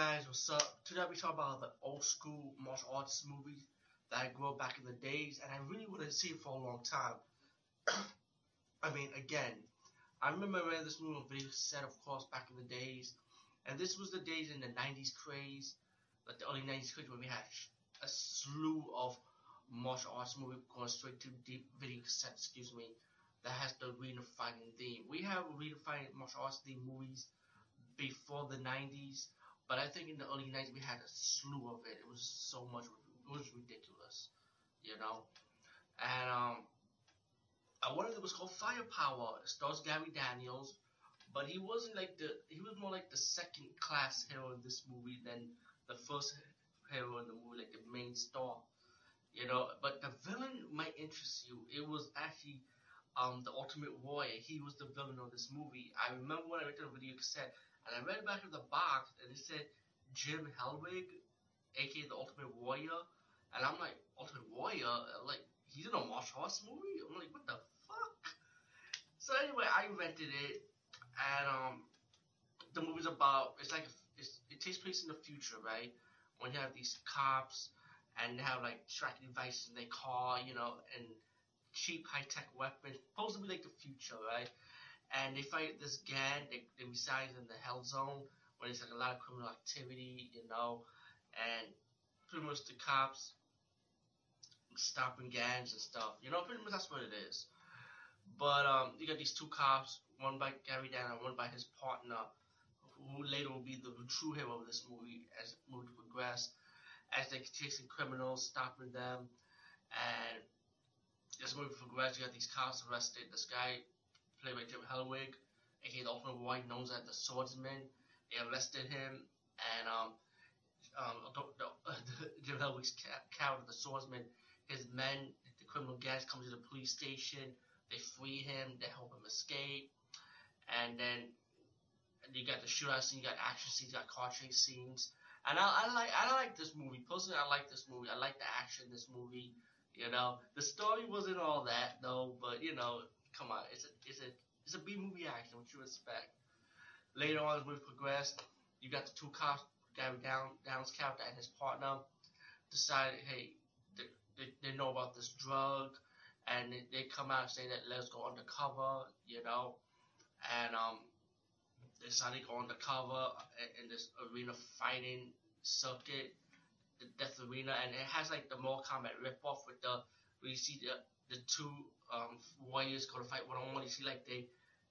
guys, what's up? Today we talk about the old school martial arts movies that I grew up back in the days, and I really wanted to see it for a long time. I mean, again, I remember renting this movie on video set, of course, back in the days, and this was the days in the 90s craze, like the early 90s craze, when we had a slew of martial arts movies going straight to deep video cassette, excuse me, that has the arena fighting theme. We have arena fighting martial arts theme movies before the 90s, but I think in the early 90s we had a slew of it. It was so much, it was ridiculous, you know. And um, one of them was called Firepower. It stars Gary Daniels, but he wasn't like the, he was more like the second class hero in this movie than the first hero in the movie, like the main star, you know. But the villain might interest you. It was actually um, the Ultimate Warrior. He was the villain of this movie. I remember when I read the video cassette and I read back of the box, and it said Jim Hellwig, aka the Ultimate Warrior. And I'm like, Ultimate Warrior? Like, he's in a martial arts movie? I'm like, what the fuck? So anyway, I rented it, and um, the movie's about, it's like, it's, it takes place in the future, right? When you have these cops, and they have like tracking devices in their car, you know, and cheap high-tech weapons, supposed to be like the future, right? And they fight this gang that, that resides in the hell zone where there's like a lot of criminal activity, you know, and pretty much the cops stopping gangs and stuff. You know, pretty much that's what it is. But um, you got these two cops, one by Gary Dana, one by his partner, who later will be the true hero of this movie as the movie progresses, as they're chasing criminals, stopping them, and as the movie progresses, you got these cops arrested. This guy played by Jim Hellwig, aka the Ultimate Warrior, known as the Swordsman. They arrested him, and um, um, Jim Hellwig's character, the Swordsman, his men, the criminal gangs, come to the police station. They free him. They help him escape, and then you got the shootout scene, you got action scenes, you got car chase scenes. And I, I like I like this movie. Personally, I like this movie. I like the action in this movie. You know, the story wasn't all that though, but you know, come on, it's a it's a it's a B movie action. What you expect? Later on, as we progressed, you got the two cops, Gary Down Down's character and his partner, decided, hey, they, they, they know about this drug, and they, they come out and say that let's go undercover, you know, and um, they decided to go undercover in, in this arena fighting circuit, the Death Arena, and it has like the Mortal Kombat ripoff with the where you see the the two um, warriors go to fight one on one. You see like the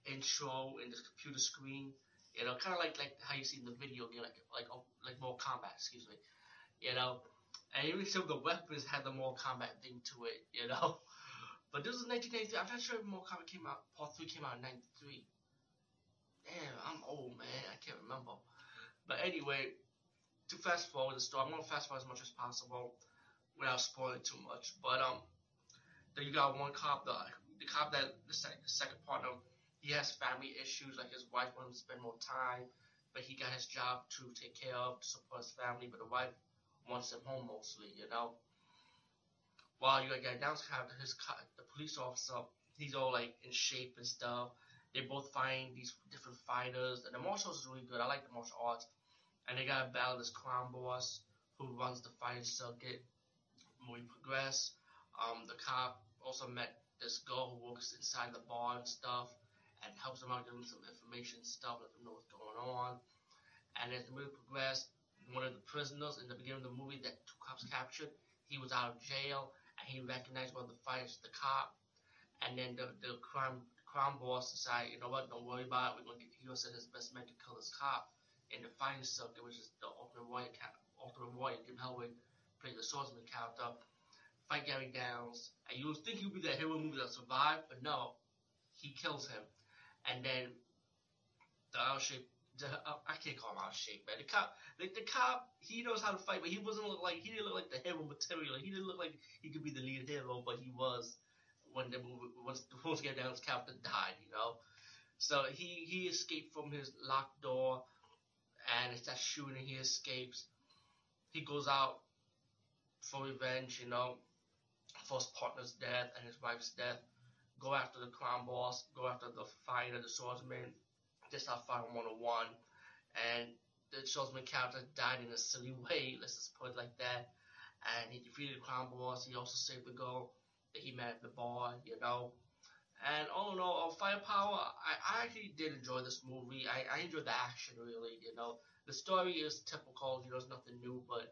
intro in the computer screen, you know, kind of like like how you see in the video game, like like oh, like Mortal Kombat, excuse me, you know. And even some of the weapons had the Mortal Kombat thing to it, you know. But this was 1993. I'm not sure if Mortal Kombat came out, Part 3 came out in 93. Damn, I'm old, man. I can't remember. But anyway, to fast forward the story, I'm going to fast forward as much as possible without spoiling too much. But, um, then you got one cop, the the cop that the second, the second partner, he has family issues, like his wife wants him to spend more time, but he got his job to take care of, to support his family, but the wife wants him home mostly, you know. While you got down's cop, his the police officer, he's all like in shape and stuff. They both find these different fighters, and the martial arts is really good. I like the martial arts, and they got to battle this crime boss who runs the fighting circuit. We progress, um, the cop also met this girl who works inside the bar and stuff and helps them out, give them some information stuff, let them know what's going on. And as the movie progressed, one of the prisoners in the beginning of the movie that two cops captured, he was out of jail and he recognized one of the fighters, the cop. And then the, the crime crime boss decided, you know what, don't worry about it. We're gonna get, he send his best man to kill this cop in the fighting circuit, which is the Ultimate Warrior, Ultimate Warrior, Jim Hellwig played the swordsman character fight Gary Downs, and you would think he would be the hero movie that survived, but no, he kills him. And then the L shape, uh, I can't call him out shape, man. The cop, the cop, he knows how to fight, but he wasn't look like he didn't look like the hero material. He didn't look like he could be the lead hero, but he was when the movie once once Gary Downs' character died, you know. So he he escaped from his locked door, and it's that shooting. He escapes. He goes out for revenge, you know first partner's death and his wife's death. Go after the crime boss, go after the fighter, the swordsman. Just how fighting 101. And the swordsman character died in a silly way, let's just put it like that. And he defeated the crime boss. He also saved the girl that he met at the bar, you know. And all in all, uh, Firepower, I, I actually did enjoy this movie. I, I enjoyed the action, really, you know. The story is typical, you know, it's nothing new, but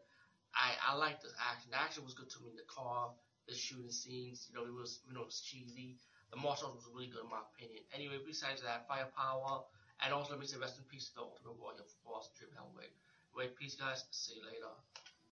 I, I like the action. The action was good to me in the car, the shooting scenes, you know, it was, you know, it was cheesy. The martial was really good in my opinion. Anyway, besides that, Firepower, and also let me say rest in peace to the Ultimate Warrior for Boston Jim Hellwig. Wait, peace guys, see you later.